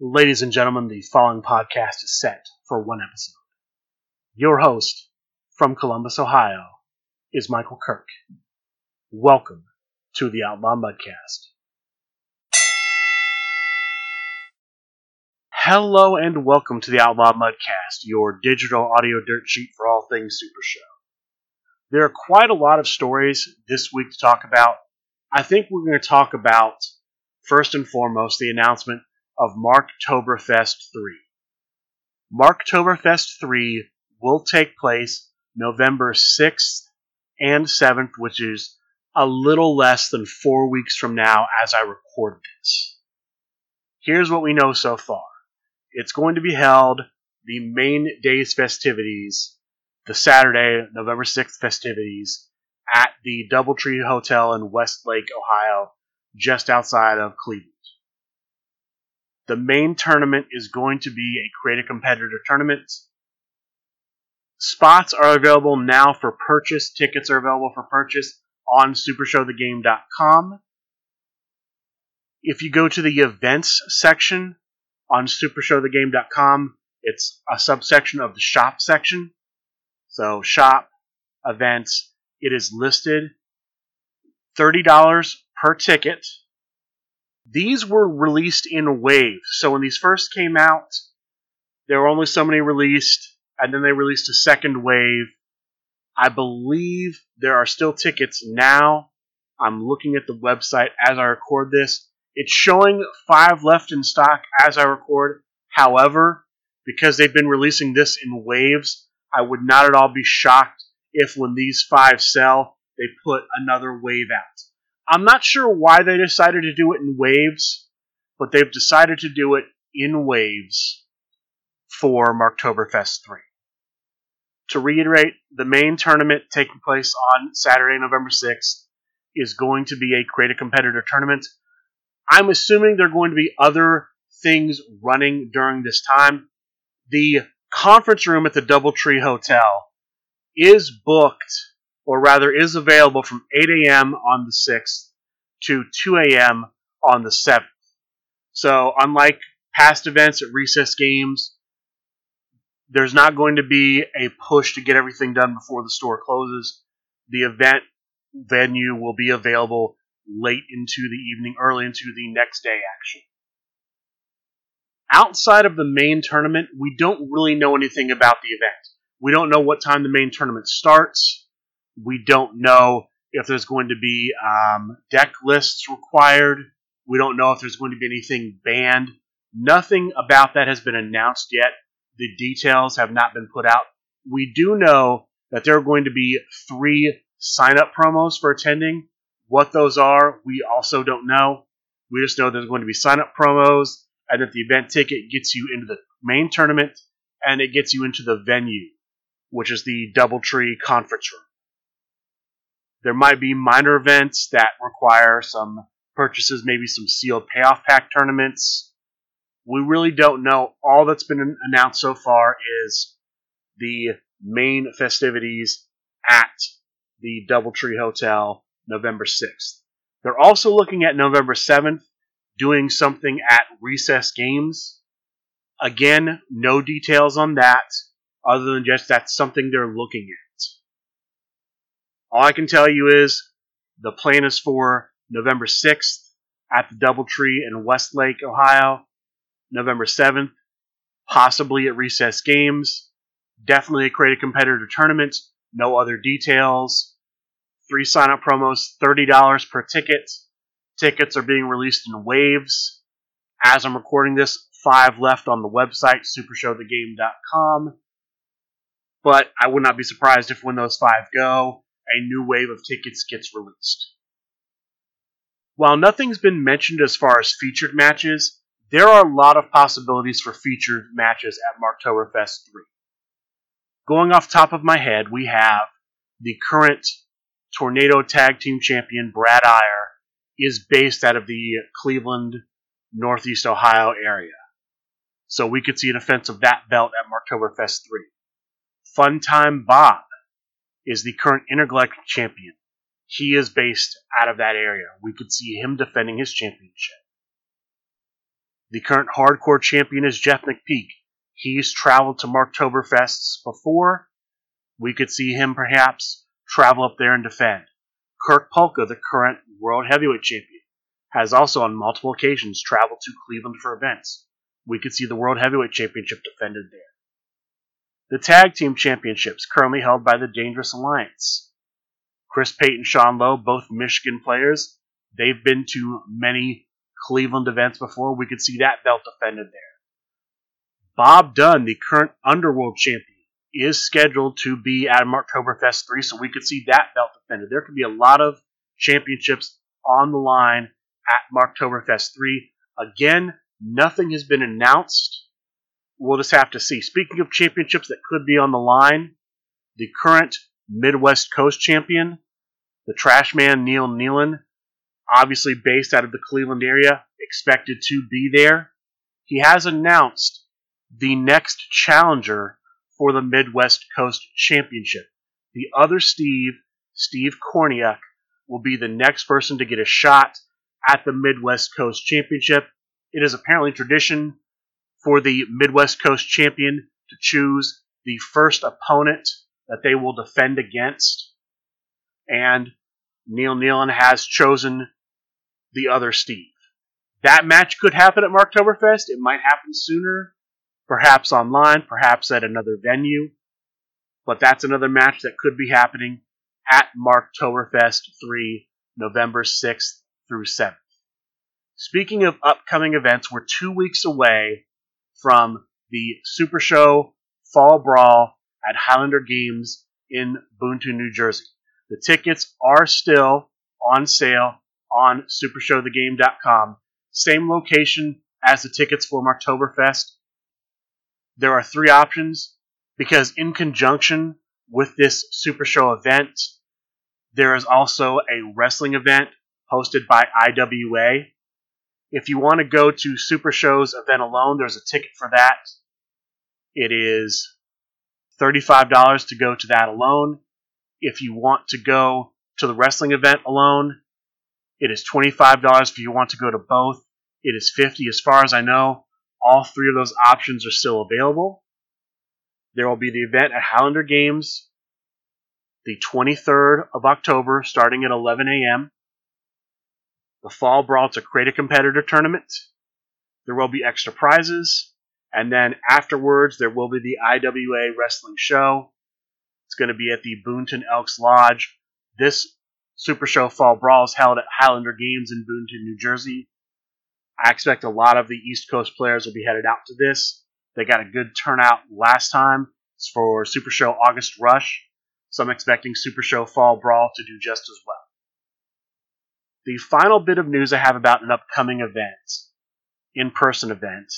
Ladies and gentlemen, the following podcast is set for one episode. Your host from Columbus, Ohio, is Michael Kirk. Welcome to the Outlaw Mudcast. Hello and welcome to the Outlaw Mudcast, your digital audio dirt sheet for all things Super Show. There are quite a lot of stories this week to talk about. I think we're going to talk about, first and foremost, the announcement of Marktoberfest 3. Marktoberfest 3 will take place November 6th and 7th, which is a little less than four weeks from now as I record this. Here's what we know so far it's going to be held the main day's festivities, the Saturday, November 6th festivities, at the Doubletree Hotel in Westlake, Ohio, just outside of Cleveland. The main tournament is going to be a create a competitor tournament. Spots are available now for purchase. Tickets are available for purchase on supershowthegame.com. If you go to the events section on supershowthegame.com, it's a subsection of the shop section. So shop, events, it is listed $30 per ticket these were released in waves. So when these first came out, there were only so many released, and then they released a second wave. I believe there are still tickets now. I'm looking at the website as I record this. It's showing five left in stock as I record. However, because they've been releasing this in waves, I would not at all be shocked if when these five sell, they put another wave out. I'm not sure why they decided to do it in waves, but they've decided to do it in waves for Marktoberfest 3. To reiterate, the main tournament taking place on Saturday, November 6th is going to be a create a competitor tournament. I'm assuming there are going to be other things running during this time. The conference room at the Doubletree Hotel is booked or rather is available from 8 a.m. on the 6th to 2 a.m. on the 7th. So, unlike past events at recess games, there's not going to be a push to get everything done before the store closes. The event venue will be available late into the evening, early into the next day action. Outside of the main tournament, we don't really know anything about the event. We don't know what time the main tournament starts. We don't know if there's going to be um, deck lists required. We don't know if there's going to be anything banned. Nothing about that has been announced yet. The details have not been put out. We do know that there are going to be three sign up promos for attending. What those are, we also don't know. We just know there's going to be sign up promos and that the event ticket gets you into the main tournament and it gets you into the venue, which is the Doubletree conference room. There might be minor events that require some purchases, maybe some sealed payoff pack tournaments. We really don't know. All that's been announced so far is the main festivities at the Doubletree Hotel November 6th. They're also looking at November 7th doing something at Recess Games. Again, no details on that other than just that's something they're looking at. All I can tell you is the plan is for November 6th at the Doubletree in Westlake, Ohio. November 7th, possibly at Recess Games. Definitely a create a competitor tournament. No other details. Three sign up promos, $30 per ticket. Tickets are being released in waves. As I'm recording this, five left on the website, supershowthegame.com. But I would not be surprised if when those five go, a new wave of tickets gets released. While nothing's been mentioned as far as featured matches, there are a lot of possibilities for featured matches at Marktoberfest 3. Going off top of my head, we have the current Tornado Tag Team Champion Brad Iyer is based out of the Cleveland, Northeast Ohio area. So we could see a defense of that belt at Marktoberfest 3. Fun Time Bob is the current Intergalactic champion. He is based out of that area. We could see him defending his championship. The current hardcore champion is Jeff McPeak. He's traveled to Marktoberfests before. We could see him perhaps travel up there and defend. Kirk Polka, the current world heavyweight champion, has also on multiple occasions traveled to Cleveland for events. We could see the World Heavyweight Championship defended there. The Tag Team Championships, currently held by the Dangerous Alliance. Chris Payton, Sean Lowe, both Michigan players. They've been to many Cleveland events before. We could see that belt defended there. Bob Dunn, the current Underworld champion, is scheduled to be at Marktoberfest 3, so we could see that belt defended. There could be a lot of championships on the line at Marktoberfest 3. Again, nothing has been announced. We'll just have to see. Speaking of championships that could be on the line, the current Midwest Coast champion, the trash man Neil Nealon, obviously based out of the Cleveland area, expected to be there. He has announced the next challenger for the Midwest Coast Championship. The other Steve, Steve Korniak, will be the next person to get a shot at the Midwest Coast Championship. It is apparently tradition for the Midwest Coast champion to choose the first opponent that they will defend against. And Neil Nealon has chosen the other Steve. That match could happen at Marktoberfest. It might happen sooner, perhaps online, perhaps at another venue. But that's another match that could be happening at Marktoberfest 3, November 6th through 7th. Speaking of upcoming events, we're two weeks away from the Super Show Fall Brawl at Highlander Games in Boonton, New Jersey. The tickets are still on sale on supershowthegame.com. Same location as the tickets for Marktoberfest. There are three options because in conjunction with this Super Show event, there is also a wrestling event hosted by IWA. If you want to go to Super Show's event alone, there's a ticket for that. It is $35 to go to that alone. If you want to go to the wrestling event alone, it is $25 if you want to go to both. It is 50 as far as I know. All three of those options are still available. There will be the event at Highlander Games the 23rd of October starting at 11 a.m. The Fall Brawl to create a competitor tournament. There will be extra prizes. And then afterwards, there will be the IWA Wrestling Show. It's going to be at the Boonton Elks Lodge. This Super Show Fall Brawl is held at Highlander Games in Boonton, New Jersey. I expect a lot of the East Coast players will be headed out to this. They got a good turnout last time for Super Show August Rush, so I'm expecting Super Show Fall Brawl to do just as well. The final bit of news I have about an upcoming event, in person event,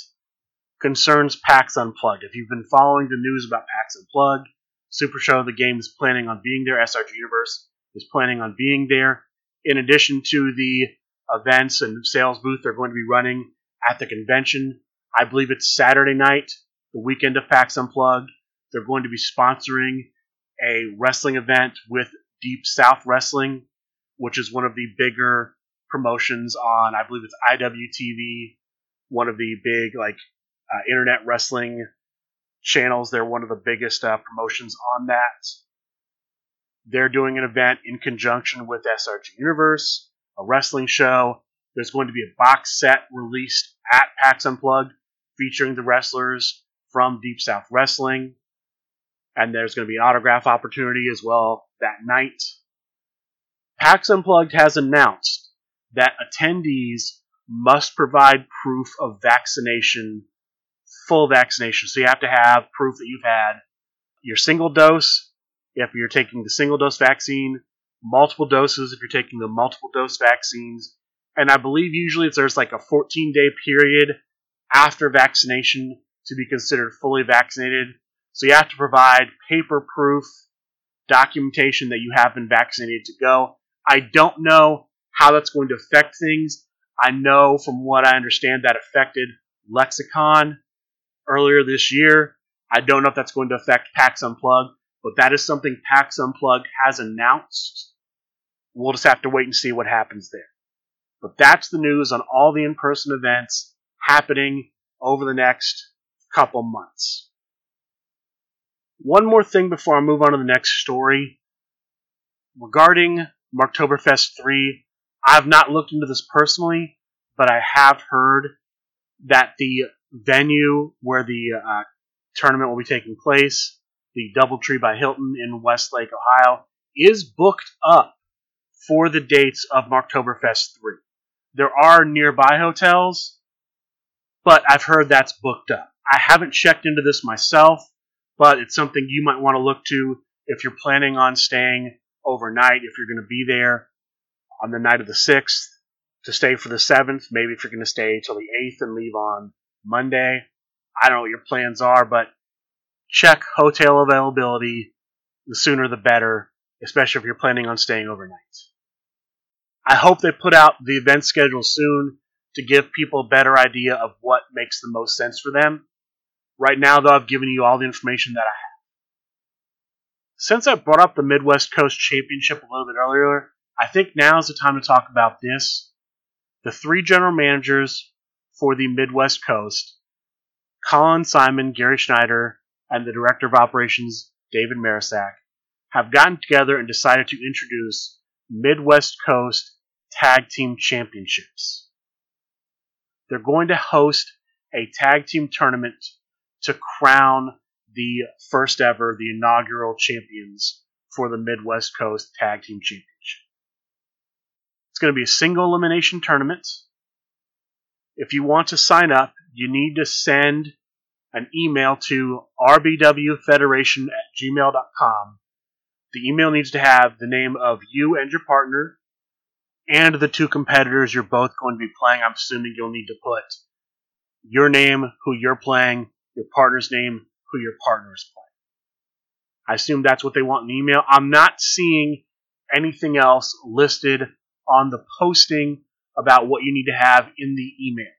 concerns PAX Unplugged. If you've been following the news about PAX Unplugged, Super Show the game is planning on being there. SRG Universe is planning on being there. In addition to the events and sales booth they're going to be running at the convention, I believe it's Saturday night, the weekend of PAX Unplugged. They're going to be sponsoring a wrestling event with Deep South Wrestling, which is one of the bigger promotions on, I believe it's IWTV, one of the big like uh, internet wrestling channels. They're one of the biggest uh, promotions on that. They're doing an event in conjunction with SRG Universe, a wrestling show. There's going to be a box set released at PAX Unplugged featuring the wrestlers from Deep South Wrestling. And there's going to be an autograph opportunity as well that night. PAX Unplugged has announced that attendees must provide proof of vaccination full vaccination. So you have to have proof that you've had your single dose if you're taking the single dose vaccine, multiple doses if you're taking the multiple dose vaccines, and I believe usually there's like a 14 day period after vaccination to be considered fully vaccinated. So you have to provide paper proof documentation that you have been vaccinated to go. I don't know how that's going to affect things. I know from what I understand that affected Lexicon earlier this year. I don't know if that's going to affect PAX Unplugged, but that is something PAX Unplugged has announced. We'll just have to wait and see what happens there. But that's the news on all the in person events happening over the next couple months. One more thing before I move on to the next story. Regarding Marktoberfest 3, I've not looked into this personally, but I have heard that the venue where the uh, tournament will be taking place, the Doubletree by Hilton in Westlake, Ohio, is booked up for the dates of Marktoberfest 3. There are nearby hotels, but I've heard that's booked up. I haven't checked into this myself, but it's something you might want to look to if you're planning on staying overnight, if you're going to be there on the night of the 6th to stay for the 7th, maybe if you're going to stay till the 8th and leave on Monday. I don't know what your plans are, but check hotel availability. The sooner the better, especially if you're planning on staying overnight. I hope they put out the event schedule soon to give people a better idea of what makes the most sense for them. Right now, though, I've given you all the information that I have. Since I brought up the Midwest Coast Championship a little bit earlier, I think now is the time to talk about this. The three general managers for the Midwest Coast, Colin Simon, Gary Schneider, and the Director of Operations, David Marisak, have gotten together and decided to introduce Midwest Coast Tag Team Championships. They're going to host a tag team tournament to crown the first ever, the inaugural champions for the Midwest Coast Tag Team Championship. It's going to be a single elimination tournament. If you want to sign up, you need to send an email to rbwfederation at gmail.com. The email needs to have the name of you and your partner and the two competitors you're both going to be playing. I'm assuming you'll need to put your name, who you're playing, your partner's name, who your partner is playing. I assume that's what they want in the email. I'm not seeing anything else listed on the posting about what you need to have in the email.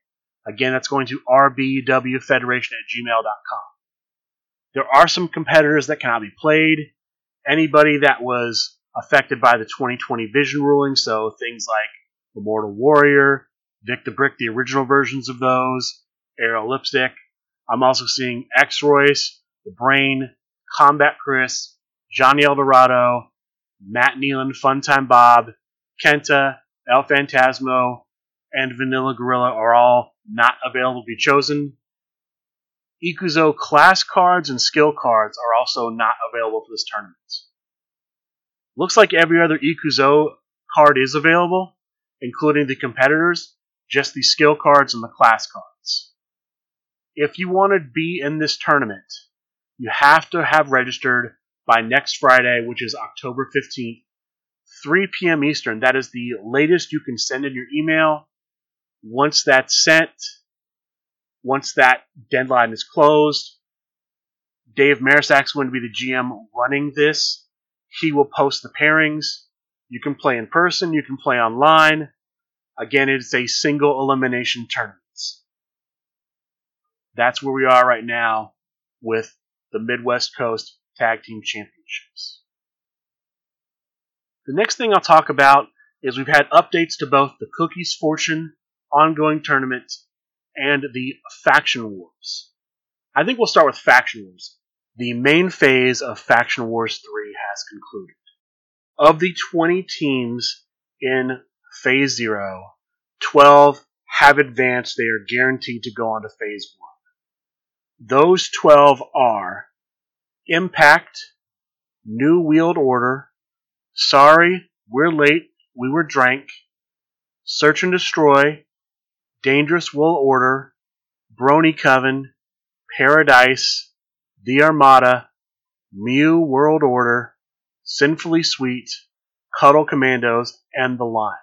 Again, that's going to rbwfederation at gmail.com. There are some competitors that cannot be played. Anybody that was affected by the 2020 vision ruling, so things like Immortal Warrior, Vic the Brick, the original versions of those, Arrow Lipstick. I'm also seeing X Royce, The Brain, Combat Chris, Johnny Eldorado, Matt Nealon, Funtime Bob, Kenta, El Phantasmo, and Vanilla Gorilla are all not available to be chosen. Ikuzo class cards and skill cards are also not available for this tournament. Looks like every other Ikuzo card is available, including the competitors, just the skill cards and the class cards. If you want to be in this tournament, you have to have registered by next Friday, which is October 15th, 3 p.m. Eastern. That is the latest you can send in your email. Once that's sent, once that deadline is closed, Dave Marisak is going to be the GM running this. He will post the pairings. You can play in person, you can play online. Again, it's a single elimination tournament. That's where we are right now with the Midwest Coast Tag Team Championships. The next thing I'll talk about is we've had updates to both the Cookies Fortune ongoing tournament and the Faction Wars. I think we'll start with Faction Wars. The main phase of Faction Wars 3 has concluded. Of the 20 teams in Phase 0, 12 have advanced. They are guaranteed to go on to Phase 1. Those 12 are Impact, New Wheeled Order, Sorry, We're Late, We Were Drank, Search and Destroy, Dangerous World Order, Brony Coven, Paradise, The Armada, Mew World Order, Sinfully Sweet, Cuddle Commandos, and The Line.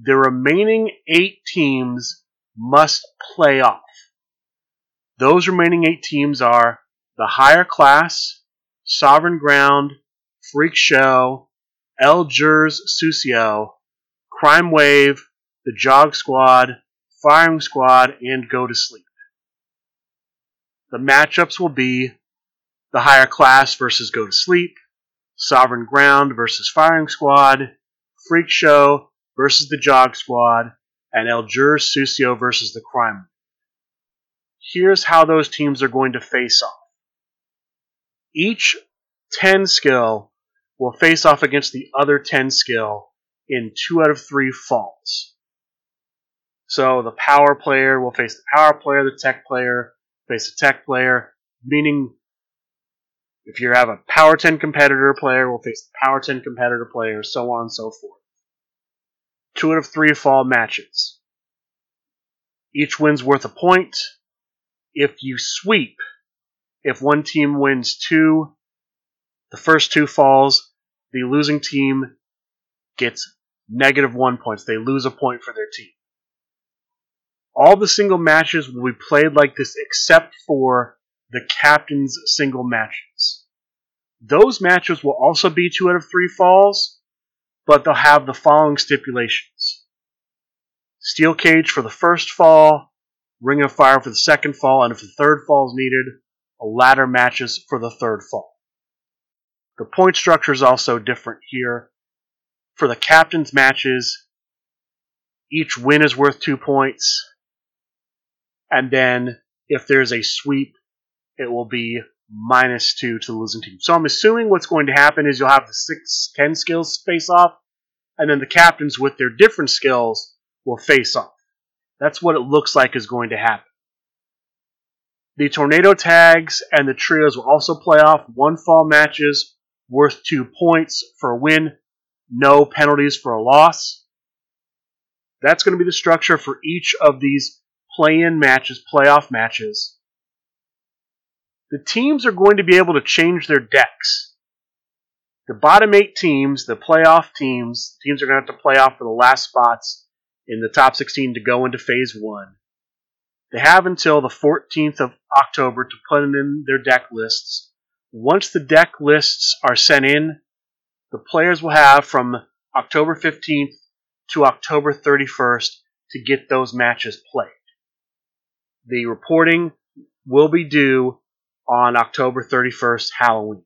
The remaining eight teams must play off. Those remaining eight teams are the Higher Class, Sovereign Ground, Freak Show, El Jurs Sucio, Crime Wave, the Jog Squad, Firing Squad, and Go to Sleep. The matchups will be the Higher Class versus Go to Sleep, Sovereign Ground versus Firing Squad, Freak Show versus the Jog Squad, and El Jurs Sucio versus the Crime here's how those teams are going to face off. Each 10 skill will face off against the other 10 skill in two out of three falls. So the power player will face the power player, the tech player face the tech player, meaning if you have a power 10 competitor player, will face the power 10 competitor player, so on and so forth. Two out of three fall matches. Each win's worth a point. If you sweep, if one team wins two, the first two falls, the losing team gets negative one points. They lose a point for their team. All the single matches will be played like this except for the captain's single matches. Those matches will also be two out of three falls, but they'll have the following stipulations Steel Cage for the first fall, Ring of Fire for the second fall, and if the third fall is needed, a ladder matches for the third fall. The point structure is also different here. For the captain's matches, each win is worth two points. And then if there's a sweep, it will be minus two to the losing team. So I'm assuming what's going to happen is you'll have the six, ten skills face off, and then the captains with their different skills will face off. That's what it looks like is going to happen. The tornado tags and the trios will also play off one fall matches worth two points for a win, no penalties for a loss. That's going to be the structure for each of these play in matches, playoff matches. The teams are going to be able to change their decks. The bottom eight teams, the playoff teams, teams are going to have to play off for the last spots in the top 16 to go into phase one. They have until the 14th of October to put in their deck lists once the deck lists are sent in, the players will have from October 15th to October 31st to get those matches played. The reporting will be due on October 31st, Halloween.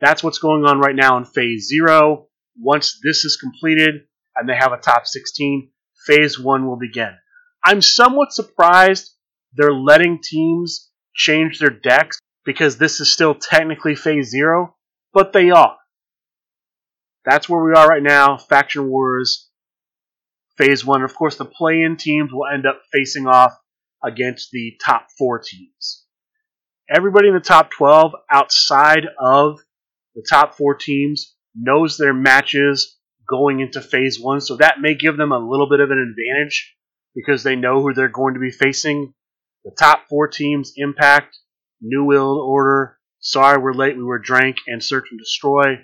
That's what's going on right now in Phase 0. Once this is completed and they have a top 16, Phase 1 will begin. I'm somewhat surprised they're letting teams change their decks because this is still technically phase zero, but they are. That's where we are right now. Faction Wars, phase one. Of course, the play in teams will end up facing off against the top four teams. Everybody in the top 12 outside of the top four teams knows their matches going into phase one, so that may give them a little bit of an advantage because they know who they're going to be facing. The top four teams, Impact, New World Order, Sorry We're Late, We Were Drank, and Search and Destroy.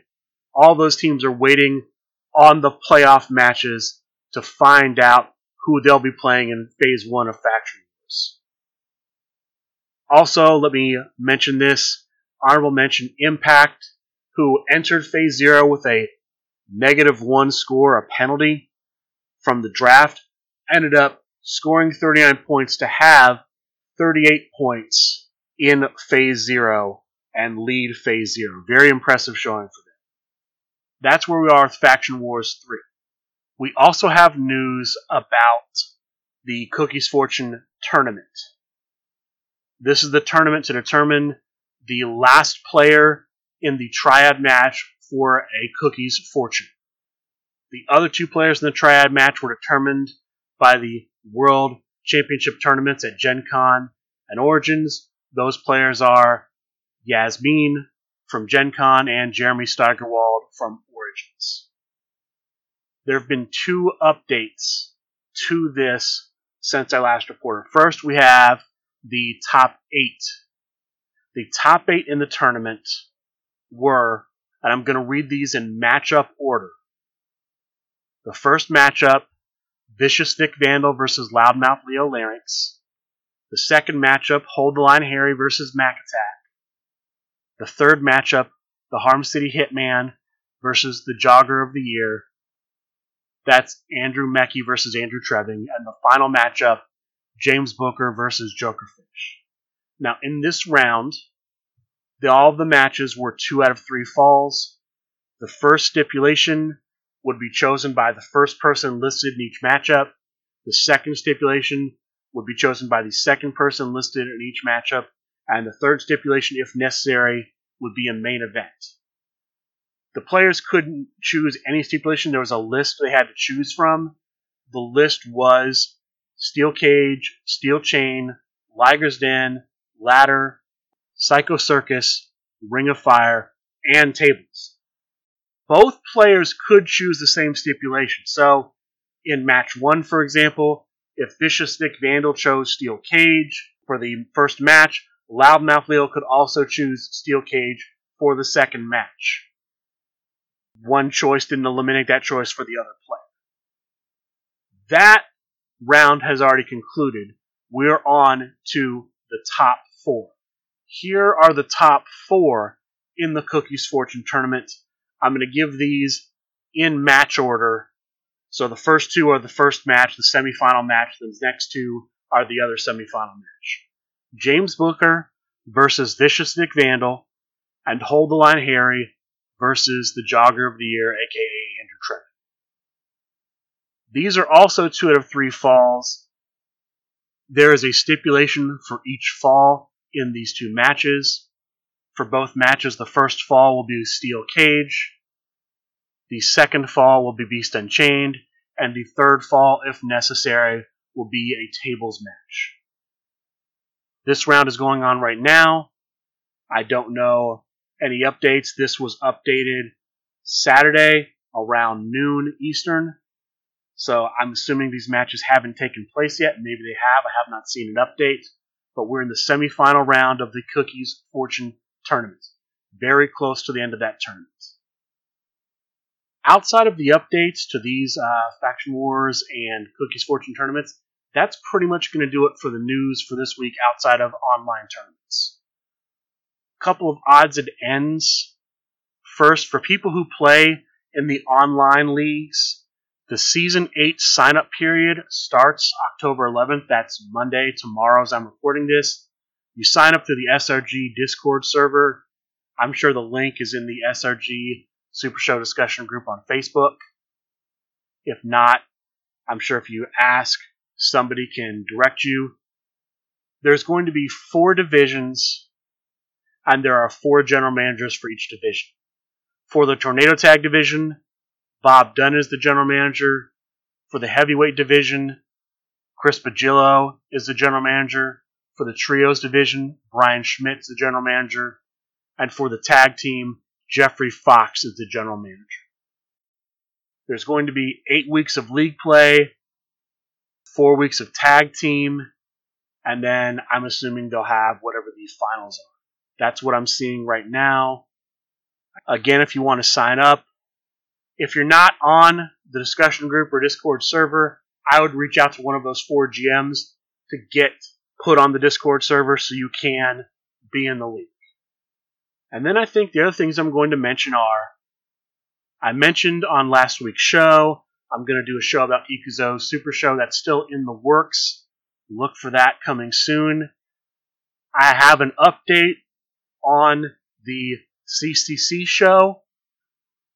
All those teams are waiting on the playoff matches to find out who they'll be playing in Phase 1 of Faction Wars. Also, let me mention this honorable mention Impact, who entered Phase 0 with a negative 1 score, a penalty from the draft, ended up scoring 39 points to have 38 points in phase zero and lead phase zero. Very impressive showing for them. That's where we are with Faction Wars 3. We also have news about the Cookies Fortune tournament. This is the tournament to determine the last player in the triad match for a Cookies Fortune. The other two players in the triad match were determined by the World Championship tournaments at Gen Con and Origins, those players are Yasmin from Gen Con and Jeremy Steigerwald from Origins. There have been two updates to this since I last reported. First, we have the top eight. The top eight in the tournament were, and I'm going to read these in matchup order. The first matchup Vicious Nick Vandal versus Loudmouth Leo Larynx. The second matchup, Hold the Line Harry versus Mac Attack. The third matchup, the Harm City Hitman versus the Jogger of the Year. That's Andrew Meckie versus Andrew Treving. And the final matchup, James Booker versus Jokerfish. Now, in this round, the, all of the matches were two out of three falls. The first stipulation would be chosen by the first person listed in each matchup. The second stipulation would be chosen by the second person listed in each matchup, and the third stipulation, if necessary, would be a main event. The players couldn't choose any stipulation. There was a list they had to choose from. The list was steel cage, steel chain, Liger's Den, ladder, Psycho Circus, Ring of Fire, and tables. Both players could choose the same stipulation. So, in match one, for example, if Vicious Nick Vandal chose Steel Cage for the first match, Loudmouth Leo could also choose Steel Cage for the second match. One choice didn't eliminate that choice for the other player. That round has already concluded. We're on to the top four. Here are the top four in the Cookies Fortune tournament. I'm going to give these in match order. So the first two are the first match, the semifinal match. The next two are the other semifinal match. James Booker versus Vicious Nick Vandal, and Hold the Line Harry versus the Jogger of the Year, aka Andrew Trevin. These are also two out of three falls. There is a stipulation for each fall in these two matches. For both matches, the first fall will be Steel Cage, the second fall will be Beast Unchained, and the third fall, if necessary, will be a tables match. This round is going on right now. I don't know any updates. This was updated Saturday around noon Eastern. So I'm assuming these matches haven't taken place yet. Maybe they have. I have not seen an update. But we're in the semifinal round of the Cookies Fortune tournament. Very close to the end of that tournament. Outside of the updates to these uh, Faction Wars and Cookies Fortune tournaments, that's pretty much going to do it for the news for this week outside of online tournaments. A couple of odds and ends. First, for people who play in the online leagues, the season 8 sign up period starts October 11th. That's Monday, tomorrow, as I'm recording this. You sign up through the SRG Discord server. I'm sure the link is in the SRG Super Show discussion group on Facebook. If not, I'm sure if you ask, somebody can direct you. There's going to be four divisions, and there are four general managers for each division. For the Tornado Tag division, Bob Dunn is the general manager. For the heavyweight division, Chris Bagillo is the general manager. For the trios division, Brian Schmidt is the general manager. And for the tag team, Jeffrey Fox is the general manager. There's going to be eight weeks of league play, four weeks of tag team, and then I'm assuming they'll have whatever these finals are. That's what I'm seeing right now. Again, if you want to sign up, if you're not on the discussion group or Discord server, I would reach out to one of those four GMs to get put on the Discord server so you can be in the league. And then I think the other things I'm going to mention are I mentioned on last week's show I'm going to do a show about Ikuzo Super Show that's still in the works. Look for that coming soon. I have an update on the CCC show.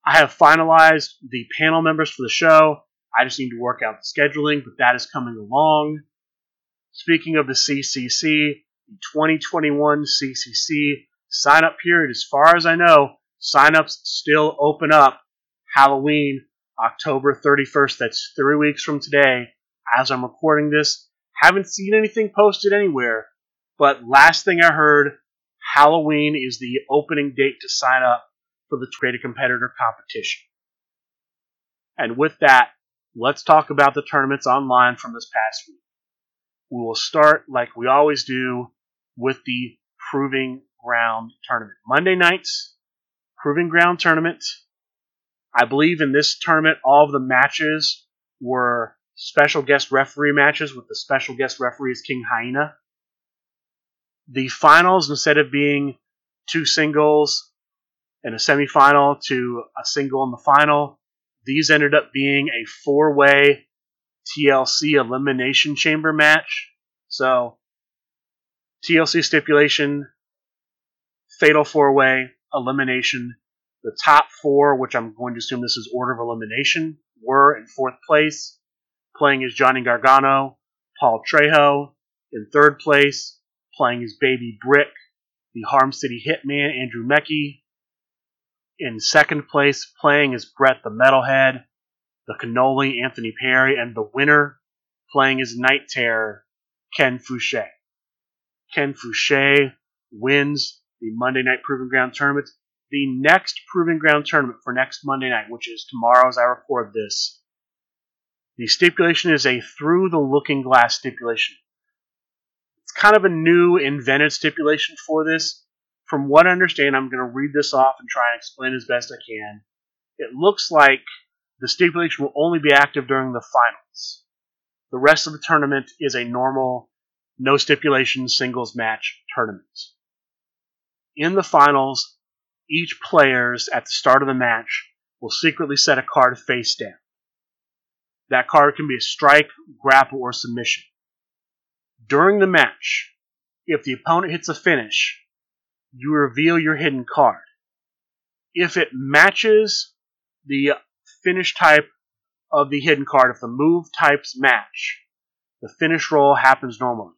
I have finalized the panel members for the show. I just need to work out the scheduling, but that is coming along. Speaking of the CCC, the 2021 CCC sign up period, as far as I know, sign-ups still open up Halloween October 31st. That's three weeks from today. As I'm recording this, haven't seen anything posted anywhere. But last thing I heard, Halloween is the opening date to sign up for the Create a Competitor competition. And with that, let's talk about the tournaments online from this past week. We will start, like we always do, with the Proving Ground tournament. Monday nights, Proving Ground tournament. I believe in this tournament, all of the matches were special guest referee matches with the special guest referee is King Hyena. The finals, instead of being two singles and a semifinal to a single in the final, these ended up being a four way TLC elimination chamber match. So, TLC stipulation, fatal four way, elimination, the top four, which I'm going to assume this is order of elimination, were in fourth place, playing as Johnny Gargano, Paul Trejo. In third place, playing as baby Brick, the Harm City Hitman, Andrew Mecki. In second place, playing is Brett the Metalhead, the Cannoli, Anthony Perry, and the winner, playing is Night Terror, Ken Fouché. Ken Fouché wins the Monday Night Proving Ground Tournament. The next Proving Ground Tournament for next Monday night, which is tomorrow as I record this, the stipulation is a through the looking glass stipulation. It's kind of a new invented stipulation for this. From what I understand, I'm going to read this off and try and explain as best I can. It looks like the stipulation will only be active during the finals. The rest of the tournament is a normal, no stipulation singles match tournament. In the finals, each players at the start of the match will secretly set a card face down. That card can be a strike, grapple, or submission. During the match, if the opponent hits a finish, you reveal your hidden card. If it matches the finish type of the hidden card, if the move types match, the finish roll happens normally.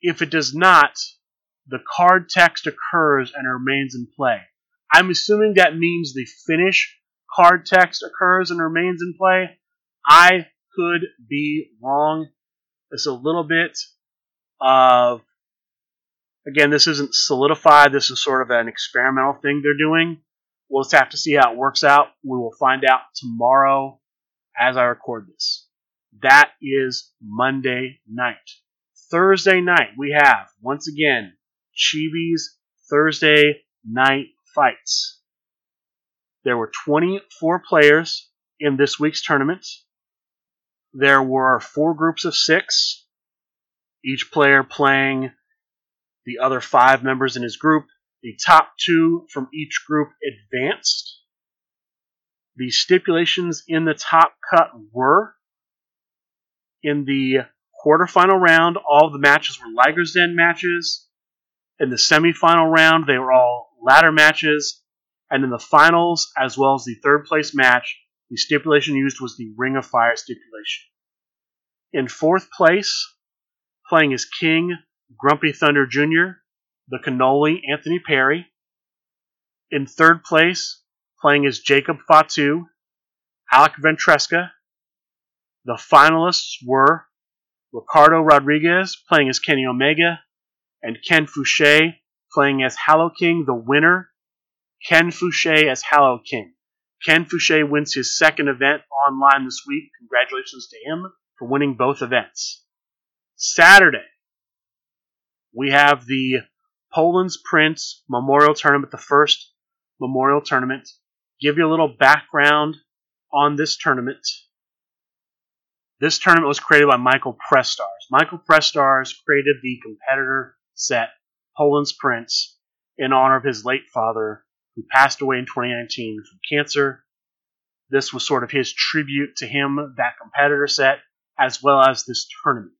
If it does not, the card text occurs and remains in play. I'm assuming that means the finish card text occurs and remains in play. I could be wrong. It's a little bit of, again, this isn't solidified. This is sort of an experimental thing they're doing. We'll just have to see how it works out. We will find out tomorrow as I record this. That is Monday night. Thursday night, we have, once again, Chibi's Thursday night fights. There were 24 players in this week's tournament. There were four groups of six, each player playing the other five members in his group. The top two from each group advanced. The stipulations in the top cut were in the quarterfinal round, all the matches were Liger's Den matches. In the semifinal round, they were all ladder matches. And in the finals, as well as the third place match, the stipulation used was the Ring of Fire stipulation. In fourth place, playing as King Grumpy Thunder Jr., the Cannoli Anthony Perry. In third place, playing as Jacob Fatu, Alec Ventresca. The finalists were Ricardo Rodriguez playing as Kenny Omega, and Ken Fouché playing as Hallow King, the winner. Ken Fouché as Hallow King. Ken Fouché wins his second event online this week. Congratulations to him for winning both events. Saturday, we have the Poland's Prince Memorial Tournament, the first Memorial Tournament. Give you a little background on this tournament. This tournament was created by Michael Prestars. Michael Prestars created the competitor set Poland's Prince in honor of his late father, who passed away in 2019 from cancer. This was sort of his tribute to him, that competitor set, as well as this tournament.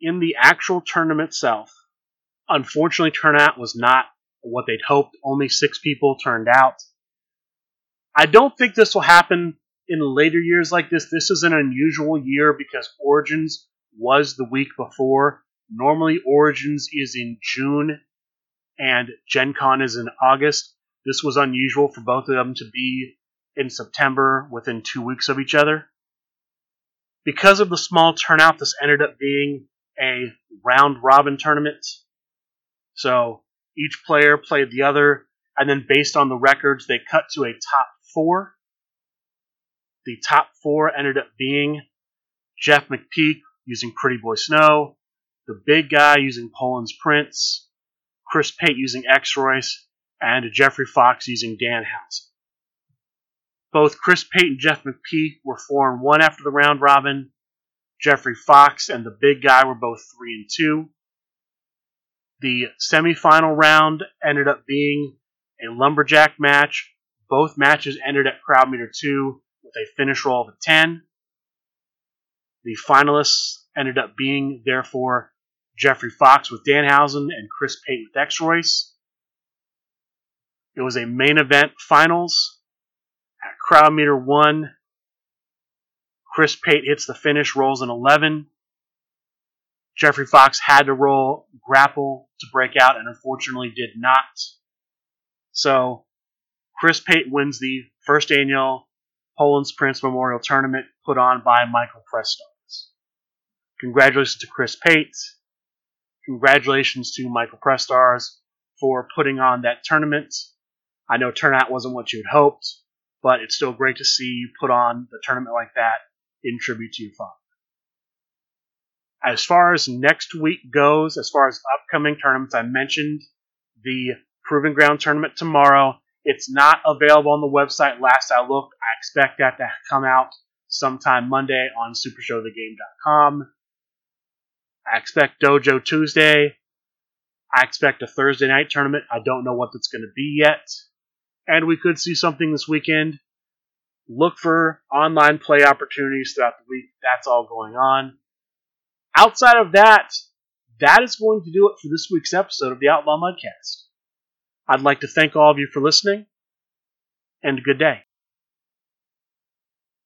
In the actual tournament itself, unfortunately, turnout was not what they'd hoped. Only six people turned out. I don't think this will happen in later years like this, this is an unusual year because Origins was the week before. Normally, Origins is in June and Gen Con is in August. This was unusual for both of them to be in September within two weeks of each other. Because of the small turnout, this ended up being a round robin tournament. So each player played the other, and then based on the records, they cut to a top four. The top four ended up being Jeff McPeak using Pretty Boy Snow, the big guy using Poland's Prince, Chris Pate using X Royce, and Jeffrey Fox using Dan Danhausen. Both Chris Pate and Jeff McPeak were 4 and 1 after the round robin. Jeffrey Fox and the big guy were both 3 and 2. The semifinal round ended up being a lumberjack match. Both matches ended at crowd meter 2 with a finish roll of a 10. The finalists ended up being, therefore, Jeffrey Fox with Danhausen and Chris Pate with X Royce. It was a main event finals at crowd meter 1. Chris Pate hits the finish, rolls an 11. Jeffrey Fox had to roll grapple to break out and unfortunately did not. So Chris Pate wins the first annual Poland's Prince Memorial Tournament put on by Michael Prestars. Congratulations to Chris Pate. Congratulations to Michael Prestars for putting on that tournament. I know turnout wasn't what you had hoped, but it's still great to see you put on the tournament like that in tribute to your father. As far as next week goes, as far as upcoming tournaments, I mentioned the Proving Ground tournament tomorrow. It's not available on the website. Last I looked, I expect that to come out sometime Monday on supershowthegame.com. I expect Dojo Tuesday. I expect a Thursday night tournament. I don't know what that's going to be yet. And we could see something this weekend. Look for online play opportunities throughout the week. That's all going on. Outside of that, that is going to do it for this week's episode of the Outlaw Mudcast. I'd like to thank all of you for listening, and good day.